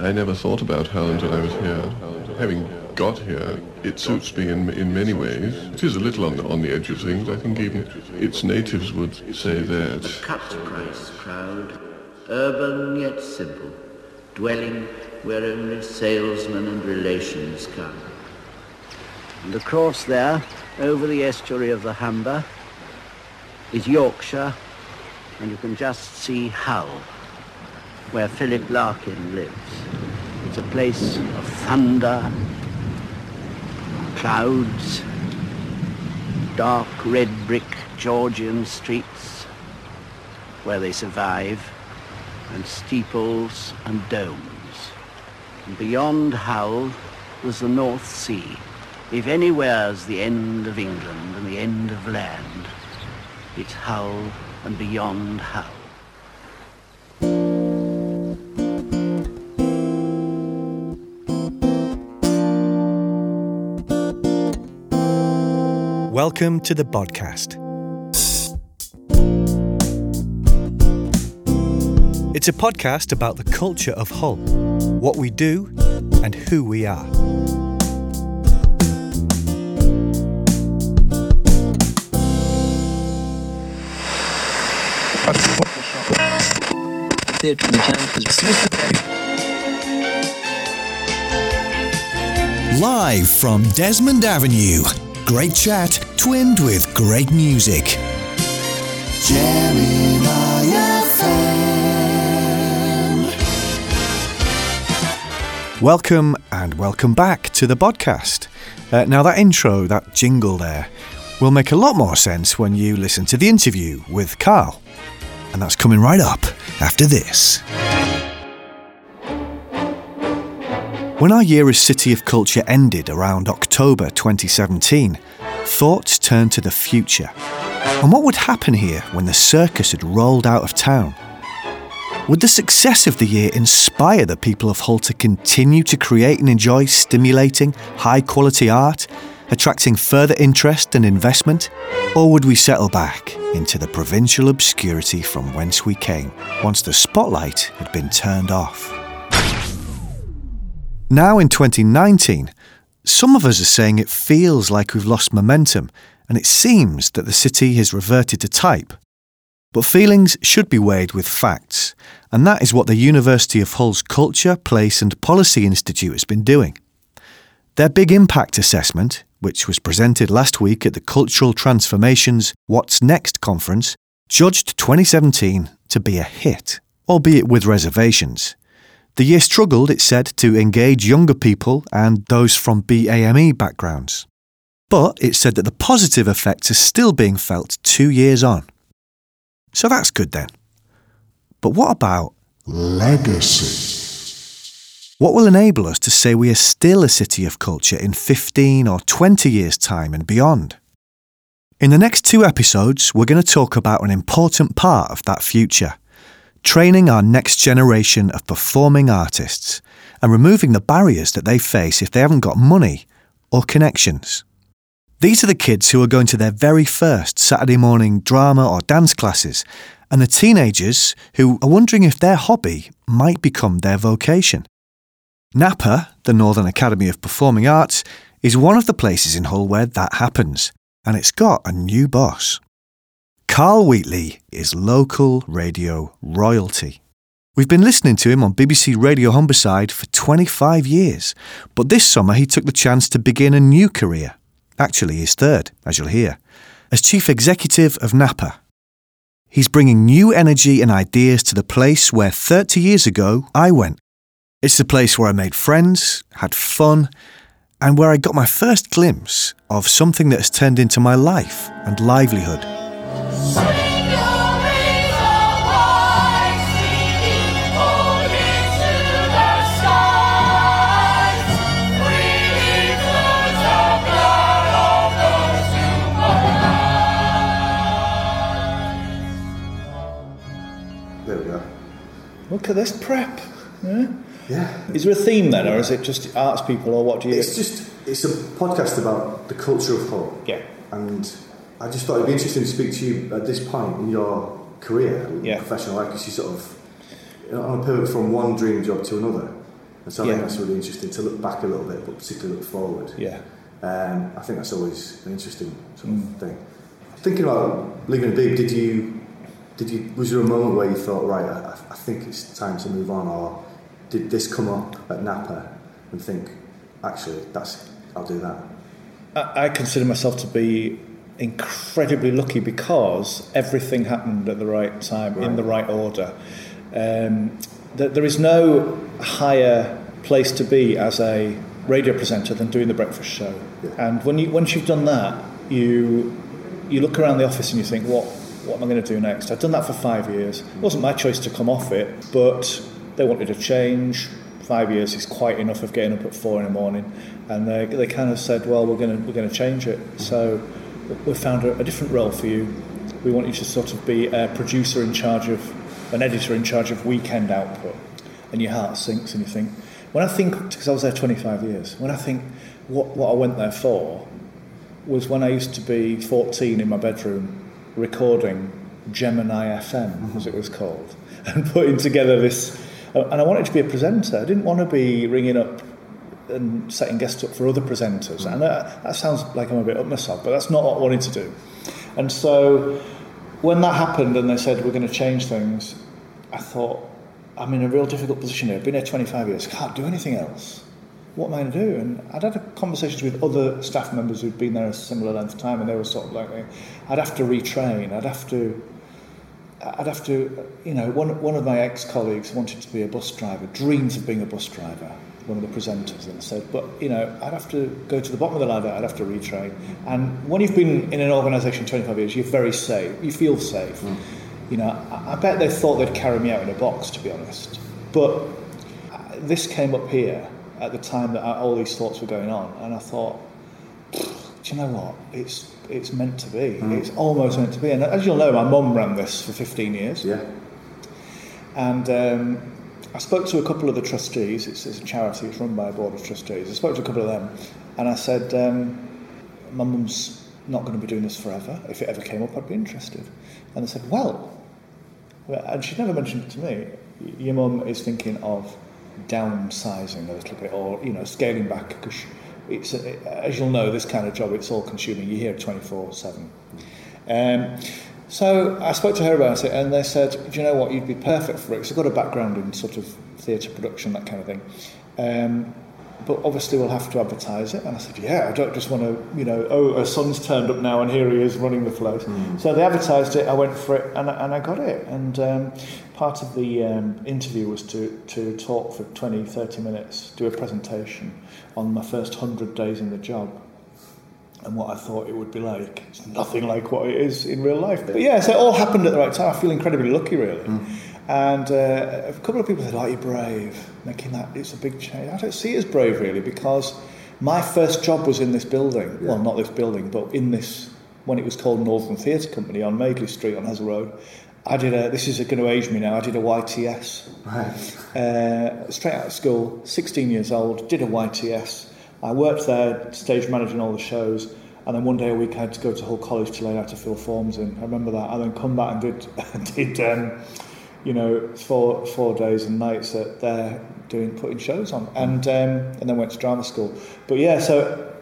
I never thought about Hull until I was here. Having got here, it suits me in, in many ways. It is a little on the, on the edge of things. I think even its natives would say that. cut-price crowd, urban yet simple, dwelling where only salesmen and relations come. And across there, over the estuary of the Humber, is Yorkshire, and you can just see Hull, where Philip Larkin lives. It's a place of thunder, clouds, dark red brick Georgian streets where they survive, and steeples and domes. And beyond Hull was the North Sea. If anywhere's the end of England and the end of land, it's Hull and beyond Hull. Welcome to the podcast. It's a podcast about the culture of Hull, what we do, and who we are. Live from Desmond Avenue. Great chat, twinned with great music. FM. Welcome and welcome back to the podcast. Uh, now, that intro, that jingle there, will make a lot more sense when you listen to the interview with Carl. And that's coming right up after this. When our year as City of Culture ended around October 2017, thoughts turned to the future. And what would happen here when the circus had rolled out of town? Would the success of the year inspire the people of Hull to continue to create and enjoy stimulating, high quality art, attracting further interest and investment? Or would we settle back into the provincial obscurity from whence we came once the spotlight had been turned off? Now in 2019, some of us are saying it feels like we've lost momentum and it seems that the city has reverted to type. But feelings should be weighed with facts, and that is what the University of Hull's Culture, Place and Policy Institute has been doing. Their Big Impact Assessment, which was presented last week at the Cultural Transformations What's Next conference, judged 2017 to be a hit, albeit with reservations. The year struggled, it said, to engage younger people and those from BAME backgrounds. But it said that the positive effects are still being felt two years on. So that's good then. But what about Legacy. what will enable us to say we are still a city of culture in 15 or 20 years' time and beyond? In the next two episodes, we're going to talk about an important part of that future training our next generation of performing artists and removing the barriers that they face if they haven't got money or connections. These are the kids who are going to their very first Saturday morning drama or dance classes, and the teenagers who are wondering if their hobby might become their vocation. NAPA, the Northern Academy of Performing Arts, is one of the places in Hull where that happens, and it's got a new boss. Carl Wheatley is local radio royalty. We've been listening to him on BBC Radio Humberside for 25 years, but this summer he took the chance to begin a new career, actually his third, as you'll hear, as Chief Executive of Napa. He's bringing new energy and ideas to the place where 30 years ago I went. It's the place where I made friends, had fun, and where I got my first glimpse of something that has turned into my life and livelihood. There we are. Look at this prep. Yeah. Yeah. Is there a theme then, or is it just arts people, or what do you? It's just it's a podcast about the culture of Hull. Yeah. And I just thought it'd be interesting to speak to you at this point in your career, Yeah. professional life, because you sort of you know, on a pivot from one dream job to another. And so I Yeah. think that's really interesting to look back a little bit, but particularly look forward. Yeah. Um, I think that's always an interesting sort Mm. of thing. Thinking about leaving Beeb, did you, did you, was there a moment where you thought, right, I, I think it's time to move on, or did this come up at Napa and think, actually, that's, I'll do that? I, I consider myself to be incredibly lucky because everything happened at the right time, in the right order. Um, th- there is no higher place to be as a radio presenter than doing the breakfast show. Yeah. And when you once you've done that, you you look around the office and you think, what what am I going to do next? I've done that for five years. It wasn't my choice to come off it, but they wanted a change. Five years is quite enough of getting up at four in the morning, and they, they kind of said, well, we're going to we're going to change it. So we found a, a different role for you. We want you to sort of be a producer in charge of an editor in charge of weekend output, and your heart sinks and you think. When I think, because I was there 25 years, when I think what, what I went there for was when I used to be 14 in my bedroom recording Gemini FM, as it was called, and putting together this. And I wanted to be a presenter. I didn't want to be ringing up and setting guests up for other presenters. And that, that sounds like I'm a bit up myself, but that's not what I wanted to do. And so when that happened and they said we're going to change things, I thought, I'm in a real difficult position here. I've been here 25 years, can't do anything else. What am I going to do? And I'd had conversations with other staff members who'd been there a similar length of time, and they were sort of like, I'd have to retrain, I'd have to. I'd have to, you know, one, one of my ex-colleagues wanted to be a bus driver, dreams of being a bus driver, one of the presenters, and said, but, you know, I'd have to go to the bottom of the ladder, I'd have to retrain. And when you've been in an organisation 25 years, you're very safe, you feel safe. You know, I, I bet they thought they'd carry me out in a box, to be honest. But uh, this came up here at the time that I, all these thoughts were going on, and I thought, do you know what? It's it's meant to be. It's almost meant to be. And as you'll know, my mum ran this for 15 years. Yeah. And um, I spoke to a couple of the trustees. It's, it's a charity. It's run by a board of trustees. I spoke to a couple of them, and I said, um, "My mum's not going to be doing this forever. If it ever came up, I'd be interested." And they said, "Well," well," and she'd never mentioned it to me. Your mum is thinking of downsizing a little bit, or you know, scaling back because it's as you'll know, this kind of job it's all consuming. You're here twenty four seven. So I spoke to her about it, and they said, "Do you know what? You'd be perfect for it. you've got a background in sort of theatre production, that kind of thing." Um, but obviously, we'll have to advertise it. And I said, "Yeah, I don't just want to, you know, oh, her son's turned up now, and here he is running the float." So they advertised it. I went for it, and, I- and I got it. And um, part of the um, interview was to to talk for 20, 30 minutes, do a presentation on my first hundred days in the job and what I thought it would be like. It's nothing like what it is in real life. But yeah, so it all happened at the right time. I feel incredibly lucky, really. And uh, a couple of people said, "Oh, you're brave," making that it's a big change. I don't see it as brave, really, because my first job was in this building. Well, not this building, but in this when it was called Northern Theatre Company on Madeley Street on Hessle Road. I did a. This is going to age me now. I did a YTS Right. uh, straight out of school, 16 years old, did a YTS. I worked there, stage managing all the shows, and then one day a week I had to go to Hull College to learn how to fill forms in. I remember that. And then come back and did, did um, you know, four four days and nights at there doing putting shows on, and um, and then went to drama school. But yeah, so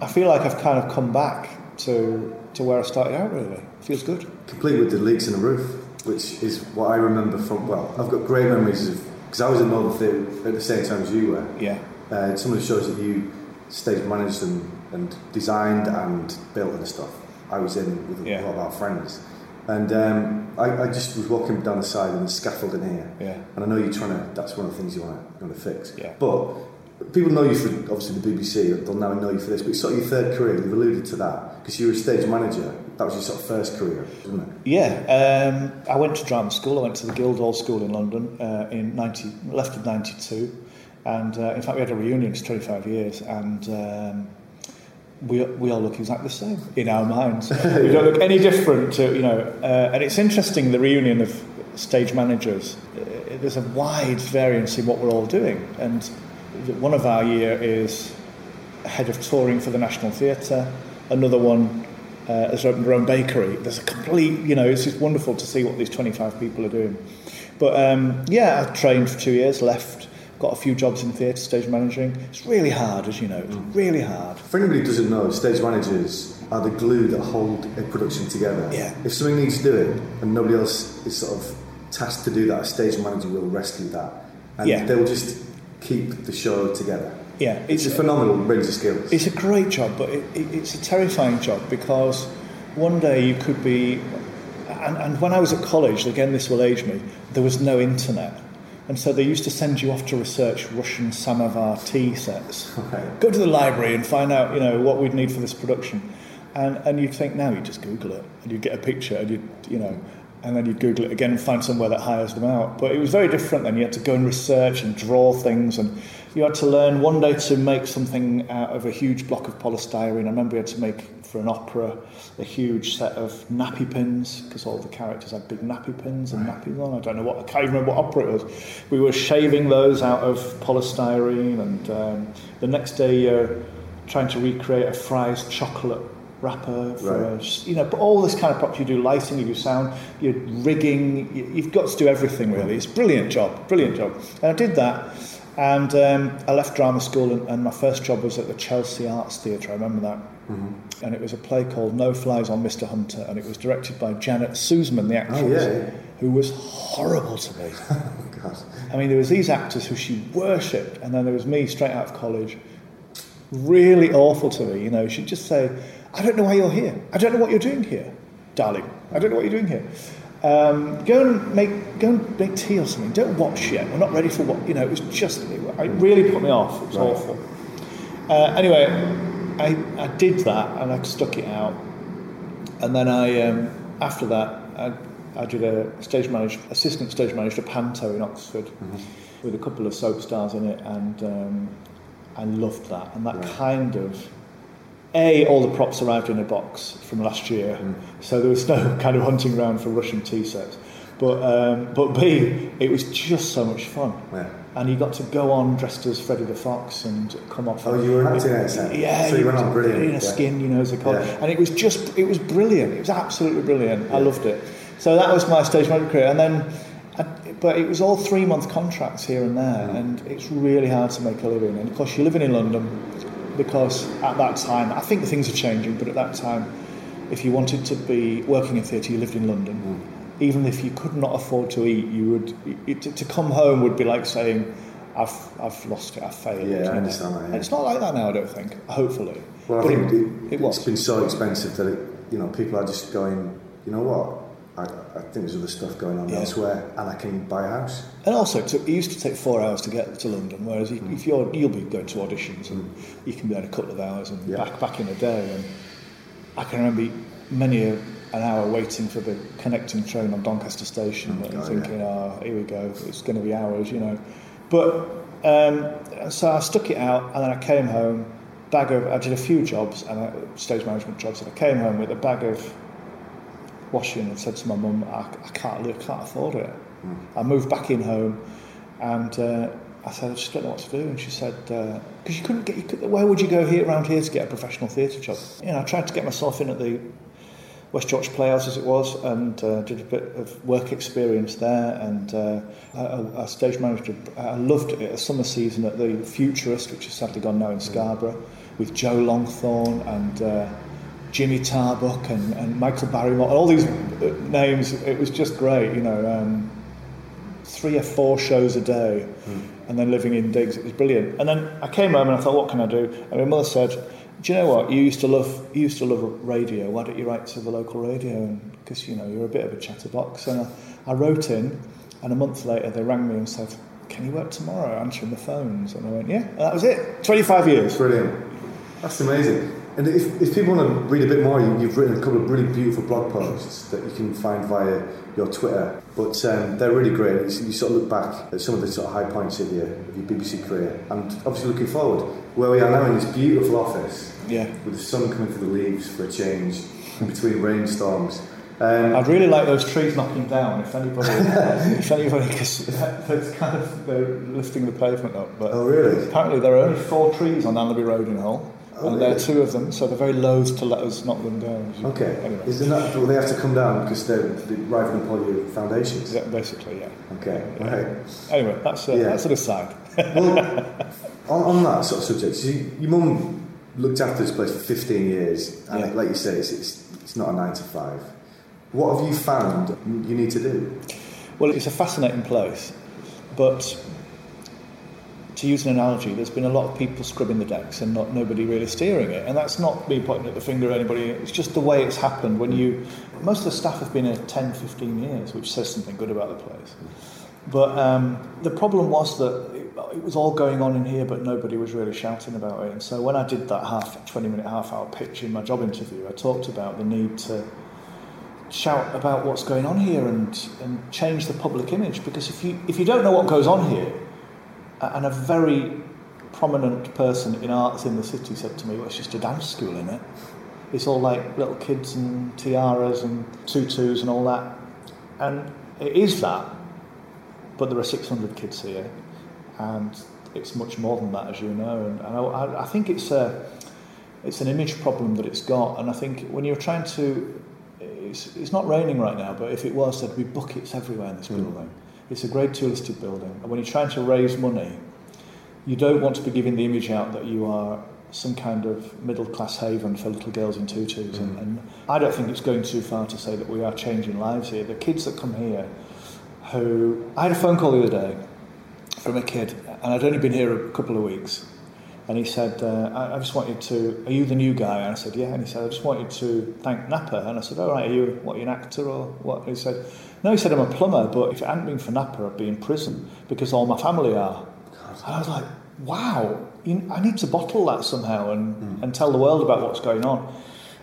I feel like I've kind of come back to to where I started out. Really, feels good. complete with the leaks in the roof, which is what I remember from. Well, I've got great memories of because I was in Northern Theatre at the same time as you were. Yeah, Uh, some of the shows that you stage managed and, and designed and built and stuff, I was in with a Yeah. lot of our friends. And um, I, I just was walking down the side and the scaffolding here. Yeah. And I know you're trying to, that's one of the things you want to, want to fix. Yeah. But people know you for, obviously, the BBC, they'll now know you for this, but it's sort of your third career, you've alluded to that, because you were a stage manager. That was your sort of first career, wasn't it? Yeah, um, I went to drama school. I went to the Guildhall School in London uh, in 90, left in 92. And uh, in fact, we had a reunion, it's 25 years, and um, we, we all look exactly the same in our minds. we don't look any different to, you know, uh, and it's interesting, the reunion of stage managers. Uh, there's a wide variance in what we're all doing. And one of our year is head of touring for the National Theatre, another one uh, has opened their own bakery. There's a complete, you know, it's just wonderful to see what these 25 people are doing. But um, yeah, I trained for two years, left, got a few jobs in theatre, stage managing. It's really hard, as you know, it's mm. really hard. For anybody who doesn't know, stage managers are the glue that hold a production together. Yeah. If something needs doing and nobody else is sort of tasked to do that, a stage manager will rescue that. And Yeah. they will just keep the show together. Yeah, It's a phenomenal range of skills. It's a great job, but it, it, it's a terrifying job because one day you could be. And, and when I was at college, again, this will age me, there was no internet. And so they used to send you off to research Russian samovar tea sets. Right. Go to the library and find out, you know, what we'd need for this production. And, and you'd think, now you just Google it and you'd get a picture and you'd, you know, and then you'd Google it again and find somewhere that hires them out. But it was very different then. You had to go and research and draw things and you had to learn one day to make something out of a huge block of polystyrene. I remember we had to make for an opera a huge set of nappy pins because all the characters had big nappy pins and nappies on. I don't know what, I can't even remember what opera it was. We were shaving those out of polystyrene and um, the next day you're trying to recreate a Fry's chocolate wrapper for Right. a, you know, but all this kind of props you do lighting, you do sound, you're rigging, you- you've got to do everything really. It's a brilliant job, brilliant job. And I did that, and um, I left drama school, and, and my first job was at the Chelsea Arts Theatre. I remember that, and it was a play called No Flies on Mr. Hunter, and it was directed by Janet Suzman, the actress, Oh, yeah, yeah. who was horrible to me. Oh, I mean, there was these actors who she worshipped, and then there was me straight out of college. Really awful to me, you know. She'd just say, "I don't know why you're here. I don't know what you're doing here, darling. I don't know what you're doing here. Um, go and make go and make tea or something. Don't watch yet. We're not ready for what you know." It was just it really put me off. It was awful. Uh, anyway, I, I did that and I stuck it out, and then I um, after that I, I did a stage managed assistant stage manager panto in Oxford with a couple of soap stars in it, and um, I loved that. And that kind of a all the props arrived in a box from last year, so there was no kind of hunting around for Russian tea sets. But um, but b it was just so much fun. Yeah. And you got to go on dressed as Freddy the Fox and come off. Oh, you were acting accent? Yeah, So you went on brilliant, In a yeah. skin, you know, as they call it. Yeah. And it was just, it was brilliant. It was absolutely brilliant. I loved it. So that was my stage manager career. And then, I, but it was all three month contracts here and there. Mm. And it's really hard to make a living. And of course, you're living in London because at that time, I think things are changing, but at that time, if you wanted to be working in theatre, you lived in London. Mm. Even if you could not afford to eat, you would it, to come home would be like saying, "I've I've lost it, I've failed." Yeah, I you know. understand that, yeah. And it's not like that now, I don't think. Hopefully, Well, I But think it, it, it has been so expensive that it, you know people are just going. You know what? I, I think there's other stuff going on Yeah. elsewhere, and I can buy a house. And also, it, took, it used to take four hours to get to London, whereas if- Mm. if you're, you'll be going to auditions and you can be there in a couple of hours and Yeah. back back in a day. And I can remember many a, an hour waiting for the connecting train on Doncaster Station and oh, thinking, oh, here we go, it's going to be hours, you know. But um, so I stuck it out, and then I came home. Bag of I did a few jobs and uh, stage management jobs, and I came home with a bag of washing and said to my mum, I, I can't live, can't afford it. I moved back in home and uh, I said, I just don't know what to do. And she said, because you couldn't get, you could, where would you go here around here to get a professional theatre job? You know, I tried to get myself in at the West Yorkshire Playhouse as it was and uh, did a bit of work experience there and uh, a, a stage manager. I loved it, a summer season at the Futurist, which is sadly gone now in Scarborough, with Joe Longthorne and uh, Jimmy Tarbuck and, and Michael Barrymore, and all these uh, names. It was just great, you know. Um, three or four shows a day, and then living in digs. It was brilliant. And then I came home and I thought, what can I do? And my mother said, "Do you know what? You used to love you used to love radio. Why don't you write to the local radio? Because you know you're a bit of a chatterbox." And I, I wrote in, and a month later they rang me and said, "Can you work tomorrow?" Answering the phones, and I went, "Yeah." And that was it. Twenty-five years. Brilliant. That's amazing. And if, if people want to read a bit more, you, you've written a couple of really beautiful blog posts that you can find via your Twitter. But um, they're really great. You, you sort of look back at some of the sort of high points of your, of your BBC career, and obviously looking forward where we are now in this beautiful office Yeah. with the sun coming through the leaves for a change in between rainstorms. Um, I'd really like those trees knocking down. If anybody, if anybody, because that's kind of they're lifting the pavement up. But oh, really? apparently there are only four trees on Anlaby Road in Hull, Oh, and there are two of them, so they're very loath to let us knock them down. Okay. Anyway, Is there not, well, they have to come down because they're, they're rivaling upon your foundations? yeah, basically, yeah. Okay, right. Anyway, that's uh, Yeah. that's an aside. well, on, on that sort of subject, so you, your mum looked after this place for 15 years, and Yeah. like you say, it's, it's, it's not a nine to five. What have you found you need to do? Well, it's a fascinating place, but to use an analogy, there's been a lot of people scrubbing the decks and not nobody really steering it. And that's not me pointing at the finger at anybody. It's just the way it's happened. When you, most of the staff have been here 10, 15 years, which says something good about the place. But um, the problem was that it, it was all going on in here, but nobody was really shouting about it. And so when I did that half, 20 minute, half hour pitch in my job interview, I talked about the need to shout about what's going on here and, and change the public image. Because if you, if you don't know what goes on here, and a very prominent person in arts in the city said to me, well, it's just a dance school in it. It's all like little kids and tiaras and tutus and all that. And it is that, but there are 600 kids here, and it's much more than that, as you know. And, and I, I think it's a, it's an image problem that it's got. And I think when you're trying to, it's, it's not raining right now, but if it was, there'd be buckets everywhere in this building. Hmm. It's a grade two listed building. And when you're trying to raise money, you don't want to be giving the image out that you are some kind of middle class haven for little girls in tutus. And, and I don't think it's going too far to say that we are changing lives here. The kids that come here, who I had a phone call the other day from a kid, and I'd only been here a couple of weeks. And he said, uh, I, I just wanted to, are you the new guy? And I said, yeah. And he said, I just wanted to thank Napa. And I said, all right, are you, what, are you an actor or what? And he said, no, he said, I'm a plumber, but if it hadn't been for Napa, I'd be in prison because all my family are. And I was like, wow, you, I need to bottle that somehow and, hmm. and tell the world about what's going on.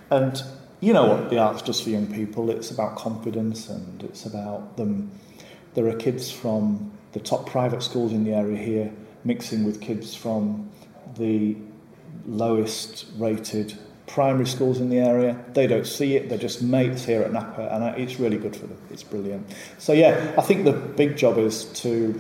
And you know what the arts does for young people. It's about confidence and it's about them. There are kids from the top private schools in the area here mixing with kids from the lowest rated primary schools in the area. They don't see it, they're just mates here at Napa, and it's really good for them. It's brilliant. So, yeah, I think the big job is to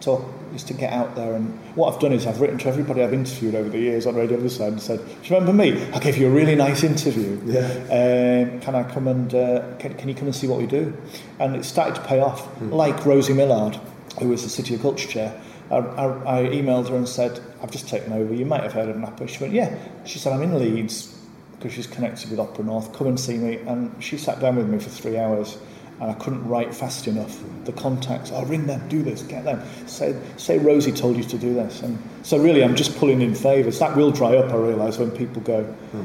talk is to get out there and what I've done is I've written to everybody I've interviewed over the years on Radio Humberside and said, Do you remember me? I gave you a really nice interview. Yeah. Um, can I come and uh, can, can you come and see what we do? And it started to pay off. Like Rosie Millard, who was the City of Culture chair. I, I, I emailed her and said, I've just taken over. You might have heard of Napa. She went, Yeah. She said, I'm in Leeds because she's connected with Opera North. Come and see me. And she sat down with me for three hours and I couldn't write fast enough. The contacts, oh, ring them, do this, get them. Say, say Rosie told you to do this. And so really, I'm just pulling in favours. That will dry up, I realise, when people go, hmm.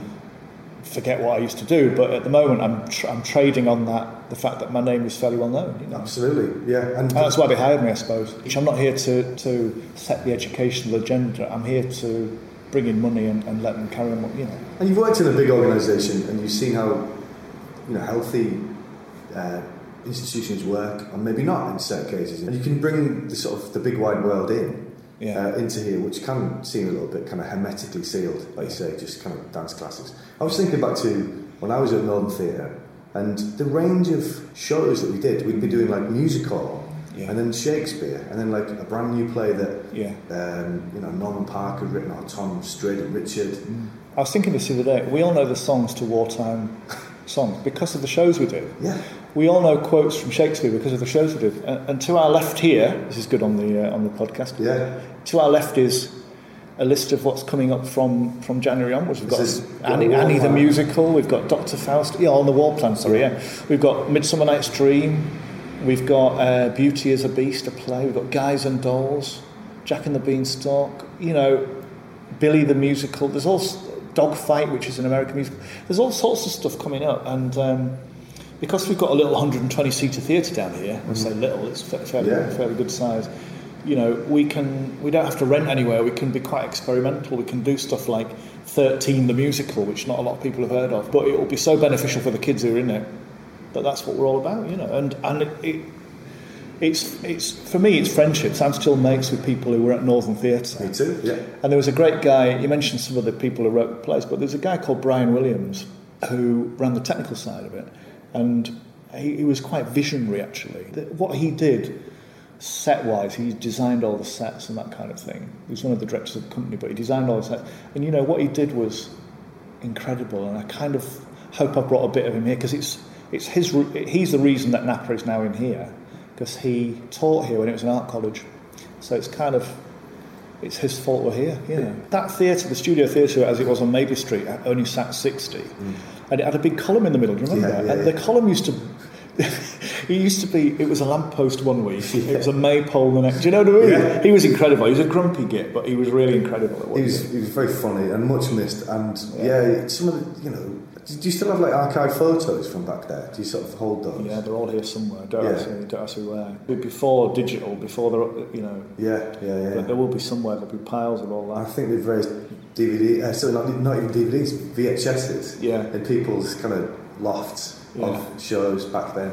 Forget what I used to do. But at the moment, I'm, tr- I'm trading on that, the fact that my name is fairly well known. You know? Absolutely, yeah. And And that's why they hired me, I suppose. I'm not here to, to set the educational agenda. I'm here to bring in money and, and let them carry on, you know. And you've worked in a big organisation and you've seen how you know healthy uh, institutions work, and maybe not in certain cases. And you can bring the sort of the big wide world in Yeah. uh, into here, which can seem a little bit kind of hermetically sealed, like you say, just kind of dance classes. I was thinking back to when I was at Northern Theatre and the range of shows that we did. We'd be doing like musical. Yeah. And then Shakespeare, and then like a brand new play that Yeah. um, you know Norman Parker had written, or Tom Strid and Richard. I was thinking this the other day. We all know the songs to wartime songs because of the shows we do. Yeah. We all know quotes from Shakespeare because of the shows we did. And, and to our left here, this is good on the uh, on the podcast. Yeah. To our left is a list of what's coming up from, from January onwards. We've got Annie, got a wall Annie the musical. We've got Doctor Faust. Yeah, on the wall plan. Sorry. Yeah. We've got Midsummer Night's Dream. We've got uh, Beauty as a Beast, a play. We've got Guys and Dolls. Jack and the Beanstalk. You know, Billy the musical. There's also Dogfight, which is an American musical. There's all sorts of stuff coming up, and um, because we've got a little 120 seater theatre down here, I say little, it's fairly, Yeah. fairly good size. You know, we can we don't have to rent anywhere. We can be quite experimental. We can do stuff like 13 the musical, which not a lot of people have heard of, but it will be so beneficial for the kids who are in it that that's what we're all about. You know, and and it, it it's it's for me it's friendships. I'm still mates with people who were at Northern Theatre. Me too. Yeah. And there was a great guy, you mentioned some of the people who wrote the plays, but there's a guy called Brian Williams who ran the technical side of it. And he, he was quite visionary, actually. What he did, set wise, he designed all the sets and that kind of thing. He was one of the directors of the company, but he designed all the sets. And you know, what he did was incredible. And I kind of hope I brought a bit of him here because it's, it's his, he's the reason that Napa is now in here because he taught here when it was an art college. So it's kind of it's his fault we're here. You know. That theatre, the studio theatre as it was on Mavis Street, only sat 60. And it had a big column in the middle, do you remember? Mm. Yeah, yeah, and yeah. the column used to. it used to be, it was a lamppost one week, it was a maypole the next. Do you know what I mean? He was incredible. He was a grumpy git, but he was really incredible at what He he was, he was very funny and much missed. And yeah, some of the, you know, do you still have like archive photos from back there? Do you sort of hold those? Yeah, they're all here somewhere. Don't Yeah. ask me, don't ask me where. But Before digital, before the, you know, yeah, yeah, yeah. but there will be somewhere. There'll be piles of all that. I think they've raised DVD, uh, sorry, not, not even DVDs, VHSs Yeah. in people's kind of lofts Yeah. of shows back then.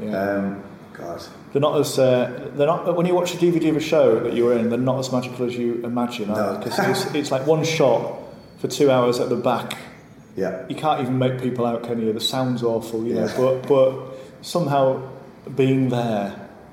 Yeah. Um, God, They're not as uh, they're not when you watch a DVD of a show that you were in. They're not as magical as you imagine. No. because it's, it's like one shot for two hours at the back. Yeah, You can't even make people out, can you? The sound's awful, you know. But but somehow being there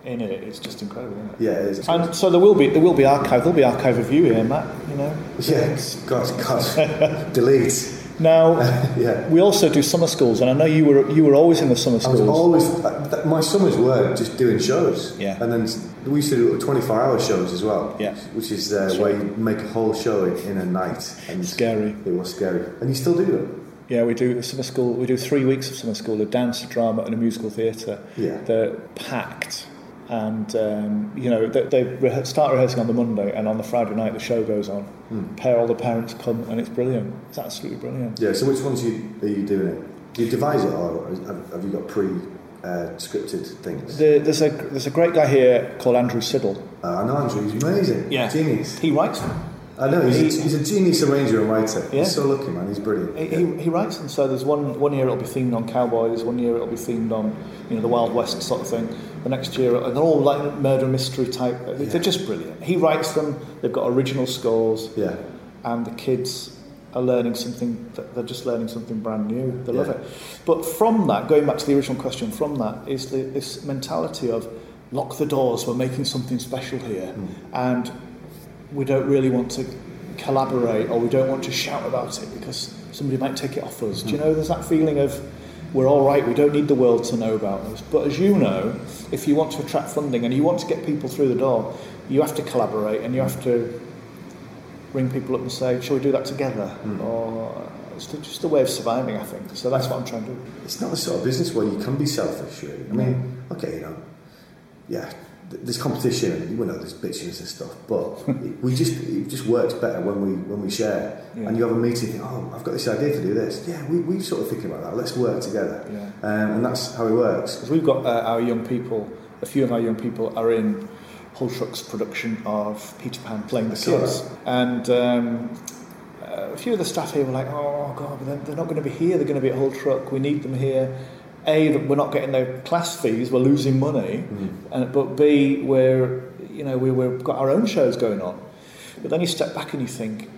in it is just incredible. Isn't it? yeah, it is. And so there will be there will be archive. There'll be archive of you here, Matt. You know. yeah, God, God, delete. Now Yeah. we also do summer schools, and I know you were you were always in the summer I was schools. always uh, my summers were just doing shows. Yeah. And then we used to do 24 hour shows as well. Yeah. Which is uh, where right. you make a whole show in, in a night. And Scary. It was scary. And you still do them. Yeah, we do summer school. We do three weeks of summer school: a dance, a drama, and a musical theatre. Yeah. they're packed, and um, you know they, they rehe start rehearsing on the Monday, and on the Friday night the show goes on. Hmm. Pair all the parents come, and it's brilliant. It's absolutely brilliant. Yeah. So which ones you, are you doing it? Do you devise it or have, have you got pre uh, scripted things? The, there's a there's a great guy here called Andrew Siddle. Uh, I know Andrew, he's amazing. Genius. He writes them. I know, he's, He- a, he's a genius arranger and writer. Yeah. He's so lucky, man. He's brilliant. He, he, he writes and So there's one one year it'll be themed on cowboys, one year it'll be themed on you know the Wild West sort of thing. The next year, and they're all like murder mystery type. They're just brilliant. He writes them. They've got original scores. Yeah. and the kids are learning something they're just learning something brand new. They love it. But from that going back to the original question from that is the, this mentality of lock the doors we're making something special here. Hmm. And we don't really want to collaborate or we don't want to shout about it because somebody might take it off us. Do you hmm. know there's that feeling of we're all right we don't need the world to know about this. but as you know if you want to attract funding and you want to get people through the door you have to collaborate and you have to ring people up and say, shall we do that together? Or it's just a way of surviving, I think. So that's what I'm trying to do. It's not the sort of business where you can be selfish, really. I mean, okay, you know, yeah, there's competition and you know there's bitches and stuff, but it, we just it just works better when we when we share. Yeah. And you have a meeting, think, oh, I've got this idea to do this. Yeah, we we sort of thinking about that. Let's work together. Yeah. Um, and that's how it works. Because we've got uh, our young people, a few of our young people are in Hull Truck's production of Peter Pan playing the kids. And um, uh, a few of the staff here were like, oh, God, but they're, they're not going to be here. They're going to be at Hull Truck. We need them here. A, that we're not getting their class fees. We're losing money. And, but B, we're, you know, we, we've got our own shows going on. But then you step back and you think,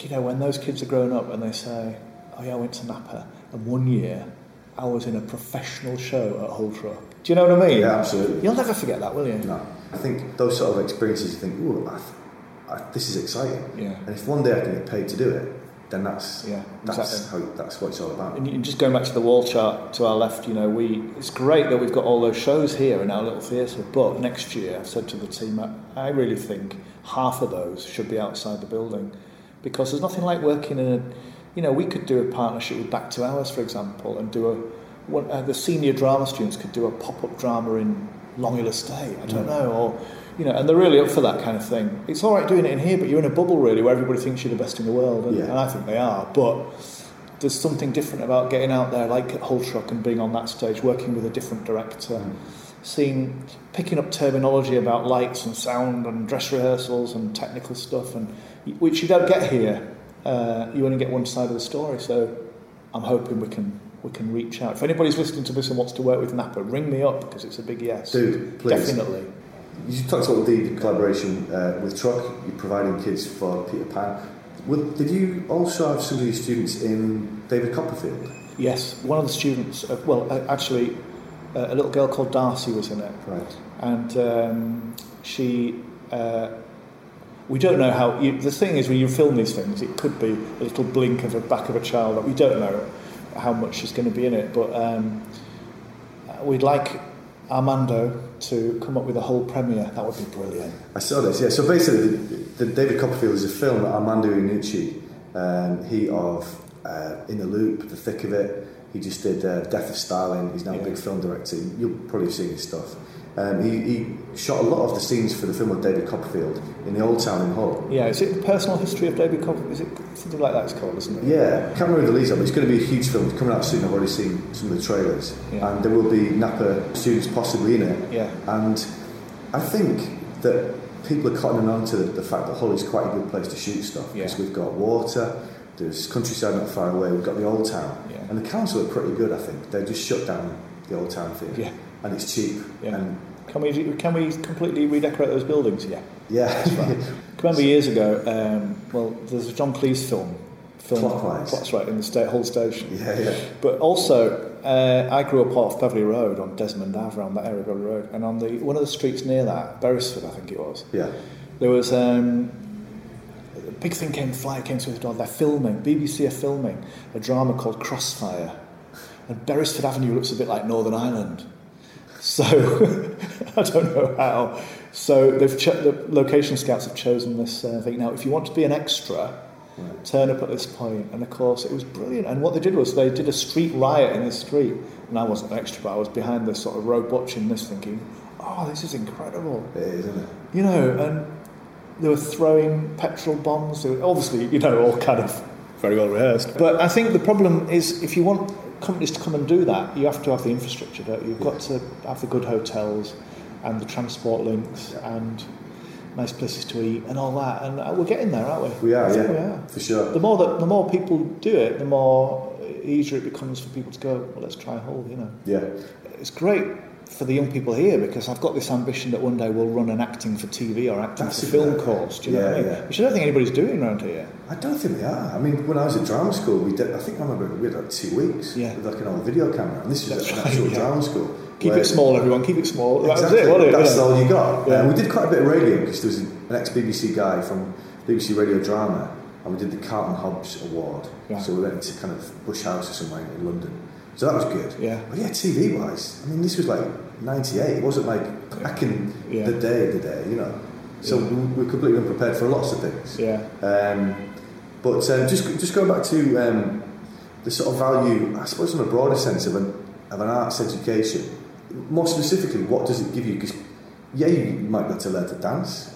you know, when those kids are growing up and they say, oh yeah, I went to Napa and one year I was in a professional show at Hull Truck. Do you know what I mean? Yeah, absolutely. You'll never forget that, will you? No, I think those sort of experiences. You think, ooh, I, I, this is exciting. Yeah. And if one day I can get paid to do it, then that's Yeah, that's exactly. how that's what it's all about. And just going back to the wall chart to our left, you know, we it's great that we've got all those shows here in our little theatre, but next year I've said to the team, I, I really think half of those should be outside the building because there's nothing like working in a, you know, we could do a partnership with Back to Ours, for example, and do a, one, uh, the senior drama students could do a pop-up drama in Longhill Estate, I don't know, or, you know, and they're really up for that kind of thing. It's all right doing it in here, but you're in a bubble really where everybody thinks you're the best in the world, and, Yeah. and I think they are, but there's something different about getting out there like at Hull Truck and being on that stage, working with a different director, seeing, picking up terminology about lights and sound and dress rehearsals and technical stuff, and which you don't get here. Uh, you only get one side of the story, so I'm hoping we can we can reach out. If anybody's listening to this and wants to work with Napa, ring me up because it's a big yes. Do, please. Definitely. You talked about the collaboration uh, with Truck, you're providing kids for Peter Pan. Did you also have some of your students in David Copperfield? Yes, one of the students, uh, well, uh, actually, uh, a little girl called Darcy was in it. Right. and um, she. Uh, we don't know how. You, the thing is, when you film these things, it could be a little blink of the back of a child. That we don't know how much she's going to be in it, but um, we'd like Armando to come up with a whole premiere. That would be brilliant. I saw this, yeah. So basically, the, the David Copperfield is a film that Armando Iannucci, um, he of uh, In the Loop, The Thick of It, he just did uh, Death of Stalin. He's now Yeah. a big film director. You'll probably have seen his stuff. Um, he, he shot a lot of the scenes for the film with David Copperfield in the Old Town in Hull. Yeah, is it the personal history of David Copperfield? Is it something like that? It's called, isn't it? Yeah, can't remember the leads of it. It's going to be a huge film. It's coming out soon. I've already seen some of the trailers, Yeah. and there will be Napa students possibly in it. Yeah. And I think that people are cottoning on to the, the fact that Hull is quite a good place to shoot stuff because Yeah. we've got water, there's countryside not far away, we've got the old town, Yeah. and the council are pretty good. I think they just shut down the old town theatre, Yeah. and it's cheap. Yeah. And Can we can we completely redecorate those buildings? Yeah. yeah, I remember years ago. Um, well, there's a John Cleese film. Film Clockwise. That's right in the state Hull station. yeah, yeah. But also, uh, I grew up off Beverley Road on Desmond Ave, around that area of Beverley Road, and on the one of the streets near that, Beresford, I think it was. Yeah. There was um, a big thing came fly came through the door. They're filming. BBC are filming a drama called Crossfire, and Beresford Avenue looks a bit like Northern Ireland. So I don't know how. So they've cho- the location scouts have chosen this uh, thing. Now, if you want to be an extra, turn up at this point. And of course, it was brilliant. And what they did was they did a street riot in the street. And I wasn't an extra, but I was behind this sort of road watching this, thinking, "Oh, this is incredible." It is, isn't it? you know, and they were throwing petrol bombs. They were obviously, you know, all kind of very well rehearsed. But I think the problem is if you want companies to come and do that, you have to have the infrastructure, don't you? You've got to have the good hotels and the transport links and nice places to eat and all that. And uh, we're getting there, aren't we? We are, yeah, we are. for sure. The more that the more people do it, the more easier it becomes for people to go. Well, let's try a Hull. You know Yeah. it's great for the young people here because I've got this ambition that one day we'll run an acting for TV or acting That's for film good- course. Do you know what I mean? yeah. Which I don't think anybody's doing around here. I don't think they are. I mean, when I was at drama school, we did. I think I remember we had like two weeks Yeah. with like an old video camera, and this was That's an right, actual yeah. drama school. Keep it small, everyone. Keep it small. That Exactly. was it? That's Yeah. all you got. Yeah. Uh, we did quite a bit of radio because there was an ex BBC guy from BBC Radio Drama, and we did the Carlton Hobbs Award. So we went to kind of Bush House or somewhere in London. So that was good. Yeah. But yeah, TV wise, I mean, this was like '98. It wasn't like back in Yeah. the day, the day, you know. So Yeah. we we're completely unprepared for lots of things. Yeah. Um, but um, just just going back to um, the sort of value, I suppose, in a broader sense of an of an arts education. More specifically, what does it give you? Because yeah, you might get to learn to dance,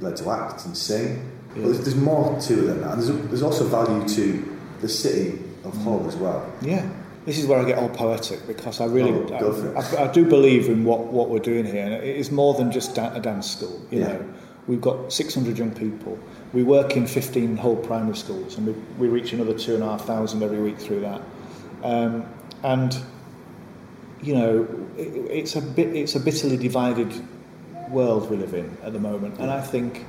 learn to act and sing, but there's, there's more to it than that. And there's, there's also value to the city of Hull as well. Yeah. This is where I get all poetic because I really, Oh, go for it. I, I, I do believe in what, what we're doing here, and it is more than just da- a dance school. You Yeah. know, we've got 600 young people. We work in 15 Hull primary schools, and we, we reach another two and a half thousand every week through that. Um, and you know, it, it's a bit, it's a bitterly divided world we live in at the moment, and I think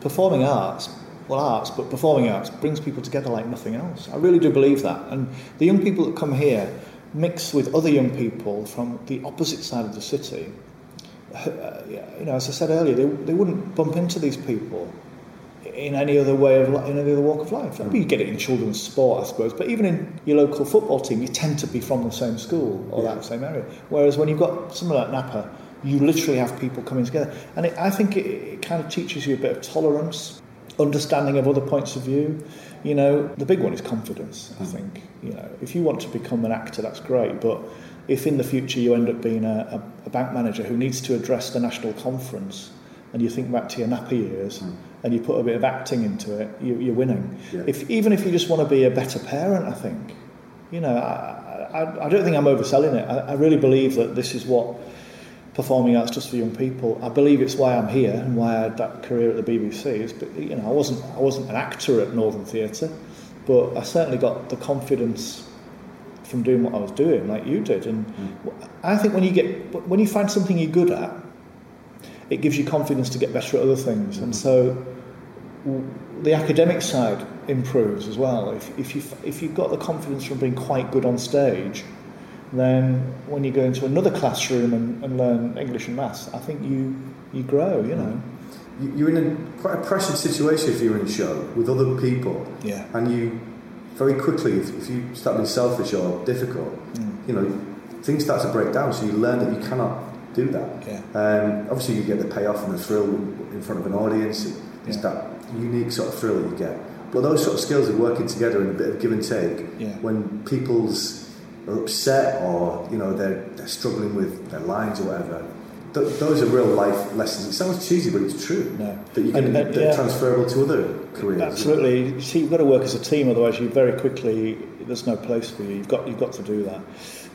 performing arts, well, arts, but performing arts brings people together like nothing else. I really do believe that. And the young people that come here mix with other young people from the opposite side of the city. Uh, you know, as I said earlier, they, they wouldn't bump into these people in any other way of li- in any other walk of life. Maybe you get it in children's sport, I suppose, but even in your local football team, you tend to be from the same school or that same area. Whereas when you've got something like Napa, you literally have people coming together, and it, I think it, it kind of teaches you a bit of tolerance, understanding of other points of view. You know, the big one is confidence. I mm. think you know if you want to become an actor, that's great, but if in the future you end up being a, a, bank manager who needs to address the national conference, and you think back to your nappy years, mm. and you put a bit of acting into it, you, you're winning. Yeah. If even if you just want to be a better parent, I think, you know, I, I, I don't think I'm overselling it. I, I really believe that this is what performing arts just for young people. I believe it's why I'm here and why I had that career at the BBC. Is, you know, I wasn't I wasn't an actor at Northern Theatre, but I certainly got the confidence from doing what I was doing, like you did. And I think when you get when you find something you're good at, it gives you confidence to get better at other things. And so the academic side improves as well. If, if, you, if you've got the confidence from being quite good on stage, then when you go into another classroom and, and learn English and maths, I think you, you grow, you know. You- You're in a quite a pressured situation if you're in a show with other people, Yeah. and you very quickly, if, if you start being selfish or difficult, Mm. you know, things start to break down. So you learn that you cannot do that. Yeah. Um, obviously, you get the payoff and the thrill in front of an audience. It's Yeah. that unique sort of thrill that you get. But those sort of skills of working together and a bit of give and take, Yeah. when people's are upset or you know they're, they're struggling with their lines or whatever, th- those are real life lessons. It sounds cheesy, but it's true. No. That you can And- uh, that yeah. transferable to other careers. Absolutely. You see, you've got to work as a team, otherwise you very quickly there's no place for you. You've got you've got to do that.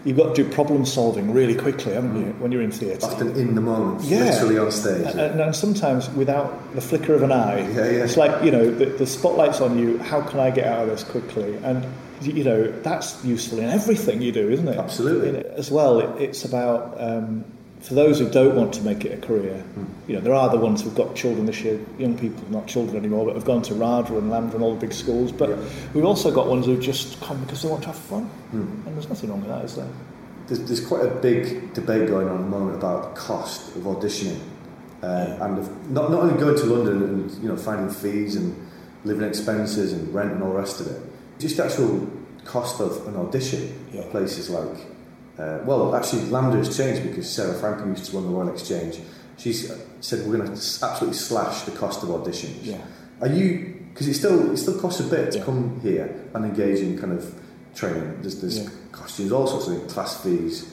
You've got to do problem solving really quickly, haven't you? Mm. When you're in theatre. Often in the moment, Yeah. literally on stage. And, and, and sometimes without the flicker of an eye. Yeah, yeah. It's like, you know, the, the spotlight's on you, how can I get out of this quickly? And, you know, that's useful in everything you do, isn't it? Absolutely. As well, it, it's about, um, for those who don't want to make it a career, Hmm. you know, there are the ones who've got children this year, young people, not children anymore, but have gone to RADA and LAMDA and all the big schools. But Yeah. we've also got ones who've just come because they want to have fun. Hmm. And there's nothing wrong with that, is there? There's, there's quite a big debate going on at the moment about the cost of auditioning, um, and of not, not only going to London and you know finding fees and living expenses and rent and all the rest of it, just the actual cost of an audition Yeah. places like. Uh, well, actually, LAMDA has changed because Sarah Frankcom used to run the Royal Exchange. She's uh, said we're going to absolutely slash the cost of auditions. Yeah. Are you? Because it still it still costs a bit to Yeah. come here and engage in kind of training. There's, there's costumes, all sorts of things, class fees.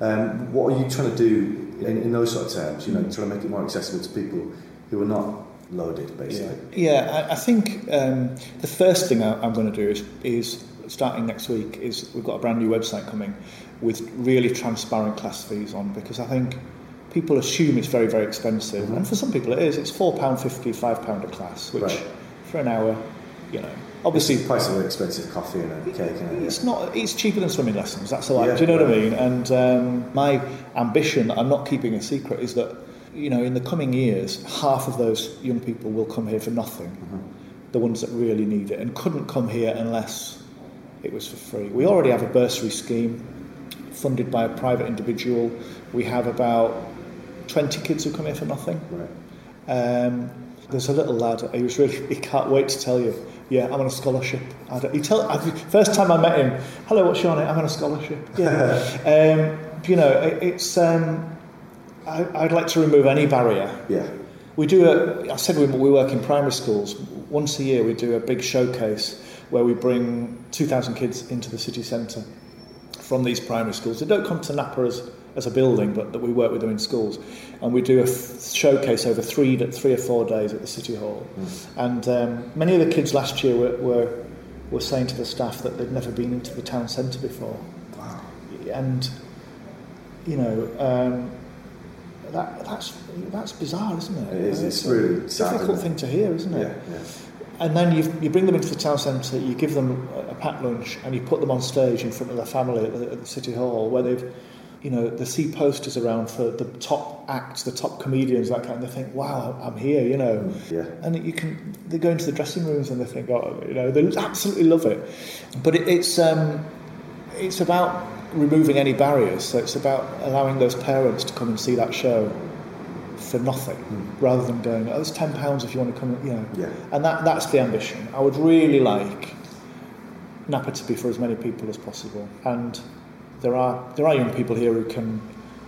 Um, what are you trying to do in, in those sort of terms? You know, trying to make it more accessible to people who are not loaded, basically. Yeah, I, I think um, the first thing I, I'm going to do is, is starting next week is we've got a brand new website coming with really transparent class fees on because I think people assume it's very very expensive and for some people it is. It's four pound fifty, five pound a class, which Right. for an hour, you know, Obviously, the price of an expensive coffee and a cake. And it's not. It's cheaper than swimming lessons. That's all. I, Yeah, do you know what I mean? And um, my ambition, I'm not keeping a secret, is that you know, in the coming years, half of those young people will come here for nothing. The ones that really need it and couldn't come here unless it was for free. We already have a bursary scheme funded by a private individual. We have about 20 kids who come here for nothing. right. Um, there's a little lad. He was really. He can't wait to tell you. Yeah, I'm on a scholarship. He tell. I, first time I met him. Hello, what's your name? I'm on a scholarship. Yeah. um, you know, it, it's. Um, I, I'd like to remove any barrier. Yeah. We do a. I said we, we work in primary schools. Once a year, we do a big showcase where we bring 2,000 kids into the city centre from these primary schools. They don't come to Napa as, as a building, but that we work with them in schools. And we do a f- showcase over three, three or four days at the City Hall. And um, many of the kids last year were, were, were saying to the staff that they'd never been into the town centre before. Wow. And, you know, um, that, that's, that's bizarre, isn't it? It is, it's a really sad, difficult thing to hear, isn't it? Yeah. Yeah. And then you you bring them into the town centre, you give them a, a packed lunch, and you put them on stage in front of their family at the, at the city hall, where they've, you know, they see posters around for the top acts, the top comedians, that kind. And they think, "Wow, I'm here," you know. Yeah. And you can they go into the dressing rooms and they think, "Oh, you know," they absolutely love it. But it, it's um, it's about removing any barriers. So it's about allowing those parents to come and see that show for nothing, hmm. rather than going, "Oh, it's ten pounds if you want to come," you know. Yeah. And that, that's the ambition. I would really like Napa to be for as many people as possible. And there are there are young people here who can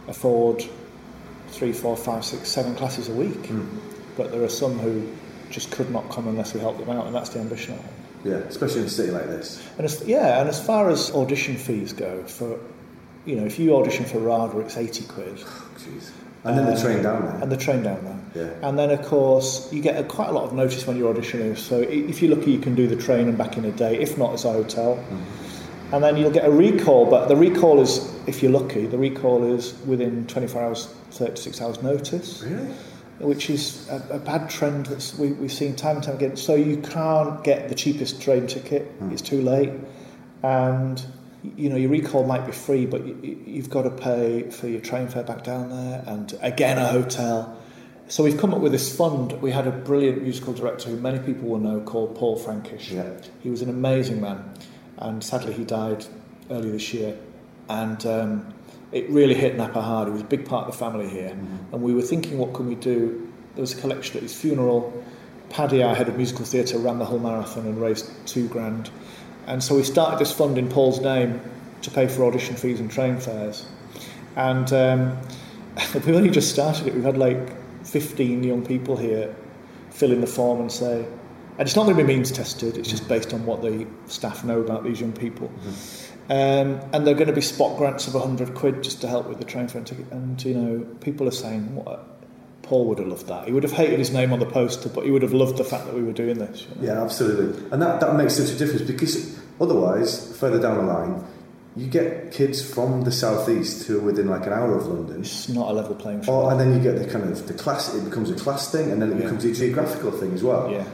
afford three, four, five, six, seven classes a week. Hmm. But there are some who just could not come unless we help them out, and that's the ambition. Yeah. Especially in a city like this. And as, yeah, and as far as audition fees go, for you know, if you audition for RADA, it's eighty quid. Jeez. And then the train down there. And the train down there. Yeah. And then, of course, you get a, quite a lot of notice when you're auditioning. So if you're lucky, you can do the train and back in a day. If not, it's a hotel. Mm-hmm. And then you'll get a recall, but the recall is, if you're lucky, the recall is within 24 hours, 36 hours notice, Really? Which is a, a bad trend that we, we've seen time and time again. So you can't get the cheapest train ticket, Hmm. it's too late. And you know, your recall might be free, but you- you've got to pay for your train fare back down there, and again a hotel. So we've come up with this fund. We had a brilliant musical director who many people will know called Paul Frankish. Yeah. He was an amazing man, and sadly he died earlier this year. And um, it really hit Napa hard. He was a big part of the family here, and we were thinking, what can we do? There was a collection at his funeral. Paddy, our head of musical theatre, ran the whole marathon and raised two grand. And so we started this fund in Paul's name to pay for audition fees and train fares. And um, we've only just started it. We've had like 15 young people here fill in the form and say, and it's not going to be means tested, it's just based on what the staff know about these young people. Mm-hmm. Um, and they're going to be spot grants of 100 quid just to help with the train fare ticket. And, you know, people are saying, what, Paul would have loved that. He would have hated his name on the poster, but he would have loved the fact that we were doing this. You know? Yeah, absolutely. And that, that makes such a difference because otherwise, further down the line, you get kids from the southeast who are within like an hour of London. It's not a level playing field. Or, and then you get the kind of the class. It becomes a class thing, and then it yeah. becomes a geographical thing as well. Yeah.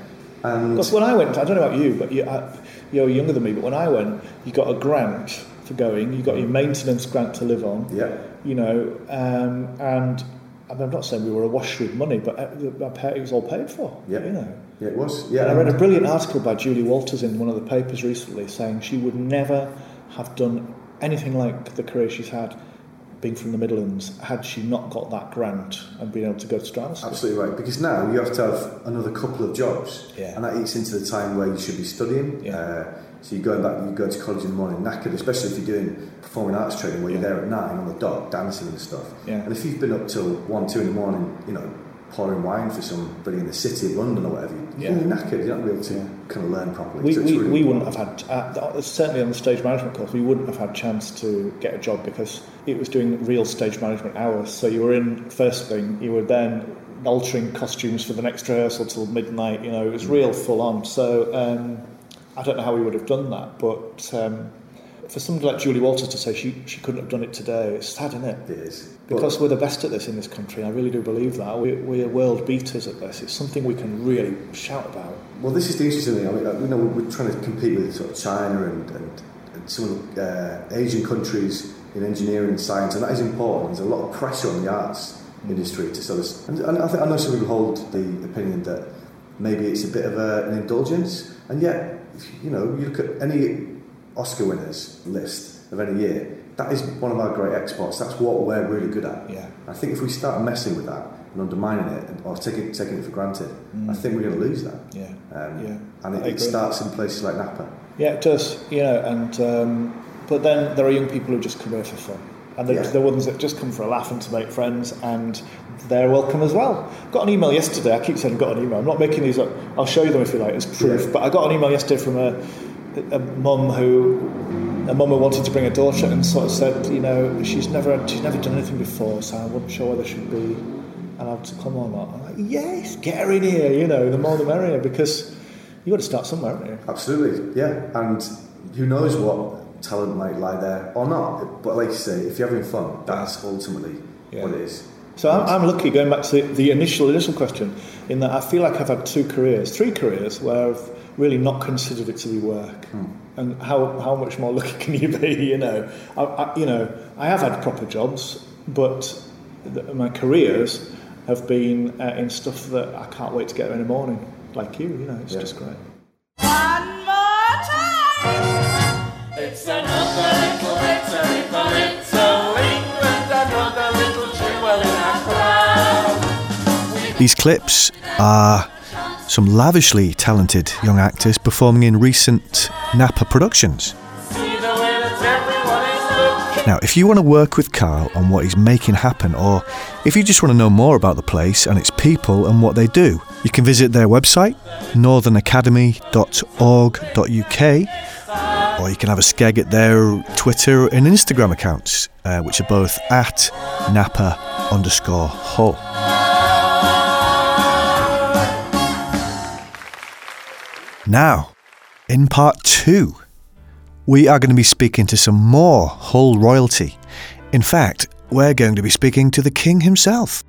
And because when I went, I don't know about you, but you, I, you're younger than me. But when I went, you got a grant for going. You got your maintenance grant to live on. Yeah. You know, um, and I'm not saying we were awash with money, but uh, it was all paid for. Yeah. You know. Yeah, it was. Yeah. And I read a brilliant article by Julie Walters in one of the papers recently saying she would never have done anything like the career she's had being from the Midlands had she not got that grant and been able to go to Strata Absolutely right, because now you have to have another couple of jobs, yeah. and that eats into the time where you should be studying. Yeah. Uh, so you're going back, you go to college in the morning knackered, especially if you're doing performing arts training where you're there at nine on the dot, dancing and stuff. Yeah. And if you've been up till one, two in the morning, you know, pouring wine for somebody in the city of London or whatever, yeah. you're knackered. You're not going to be able to kind of learn properly. We, so we, really we wouldn't have had, uh, certainly on the stage management course, we wouldn't have had chance to get a job because it was doing real stage management hours. So you were in first thing, you were then altering costumes for the next rehearsal till midnight. You know, it was real full on. So um, I don't know how we would have done that, but. Um, for somebody like Julie Walters to say she, she couldn't have done it today, it's sad, isn't it? It is. Because we're the best at this in this country. I really do believe that. We, we're world beaters at this. It's something we can really shout about. Well, this is the interesting thing. I mean, you know, we're trying to compete with sort of China and, and, and some uh, Asian countries in engineering and science, and that is important. There's a lot of pressure on the arts industry to sort of. And, I think I know some people hold the opinion that maybe it's a bit of a, an indulgence, and yet, you know, you look at any Oscar winners list of any year, that is one of our great exports. That's what we're really good at. Yeah. I think if we start messing with that and undermining it or taking, taking it for granted, mm. I think we're going to lose that. Yeah. Um, yeah. And it, it, starts in places like Napa. Yeah, it does. You know, and um, but then there are young people who just come here for fun. And there's yeah. the ones that just come for a laugh and to make friends, and they're welcome as well. Got an email yesterday. I keep saying I got an email. I'm not making these up. I'll show you them if you like as proof. Yeah. But I got an email yesterday from a a mum who a mum who wanted to bring a daughter and sort of said, you know, she's never she's never done anything before, so I wasn't sure whether she'd be allowed to come or not. I'm like, yes, get her in here, you know, the more the merrier, because you've got to start somewhere, haven't you? Absolutely, yeah. And who knows what talent might lie there or not. But like you say, if you're having fun, that's ultimately yeah. what it is. So I'm, I'm, lucky, going back to the, the initial initial question, in that I feel like I've had two careers, three careers, where I've really not considered it to be work. Hmm. And how, how much more lucky can you be? You know, I, I you know, I have had proper jobs, but the, my careers have been uh, in stuff that I can't wait to get in the morning, like you. You know, it's yeah. just great. One more time. It's another little victory for little England, another little jewel in our crown. These clips are some lavishly talented young actors performing in recent Napa productions. Now, if you want to work with Carl on what he's making happen, or if you just want to know more about the place and its people and what they do, you can visit their website, northernacademy.org.uk, or you can have a skeg at their Twitter and Instagram accounts, uh, which are both at Napa underscore Hull. Now, in part two, we are going to be speaking to some more Hull royalty. In fact, we're going to be speaking to the King himself.